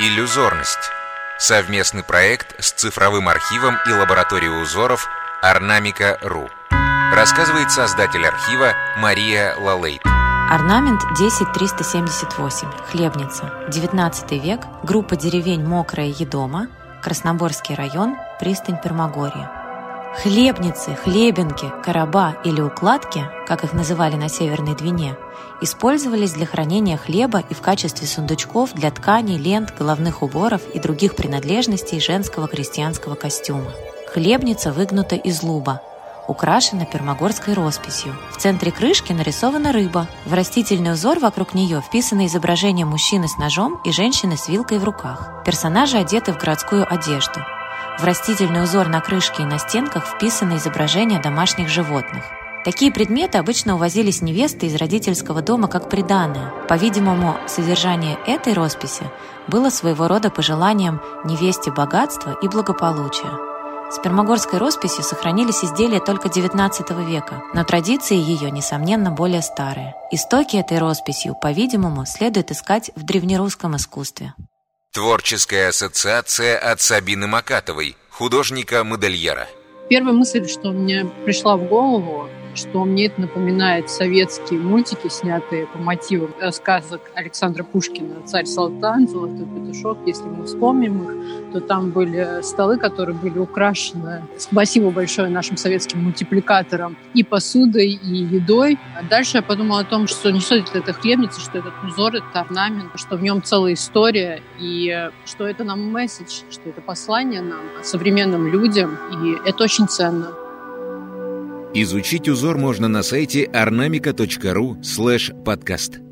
Иллюзорность. Совместный проект с цифровым архивом и лабораторией узоров Орнамика.ру. Рассказывает создатель архива Мария Лалейт. Орнамент 10378. Хлебница. 19 век. Группа деревень Мокрая Едома. Красноборский район. Пристань Пермогорья. Хлебницы, хлебинки, короба или укладки, как их называли на Северной Двине, использовались для хранения хлеба и в качестве сундучков для тканей, лент, головных уборов и других принадлежностей женского крестьянского костюма. Хлебница выгнута из луба, украшена пермогорской росписью. В центре крышки нарисована рыба. В растительный узор вокруг нее вписано изображение мужчины с ножом и женщины с вилкой в руках. Персонажи одеты в городскую одежду. В растительный узор на крышке и на стенках вписаны изображения домашних животных. Такие предметы обычно увозились невесты из родительского дома как приданное. По-видимому, содержание этой росписи было своего рода пожеланием невесте богатства и благополучия. С пермогорской росписью сохранились изделия только XIX века, но традиции ее, несомненно, более старые. Истоки этой росписью, по-видимому, следует искать в древнерусском искусстве. Творческая ассоциация от Сабины Макатовой, художника-модельера. Первая мысль, что мне пришла в голову, что мне это напоминает советские мультики, снятые по мотивам сказок Александра Пушкина «Царь Салтан», «Золотой петушок». Если мы вспомним их, то там были столы, которые были украшены, спасибо большое нашим советским мультипликаторам, и посудой, и едой. А дальше я подумала о том, что не стоит это хлебница, что этот узор, это орнамент, что в нем целая история, и что это нам месседж, что это послание нам, современным людям, и это очень ценно. Изучить узор можно на сайте ornamica.ru подкаст.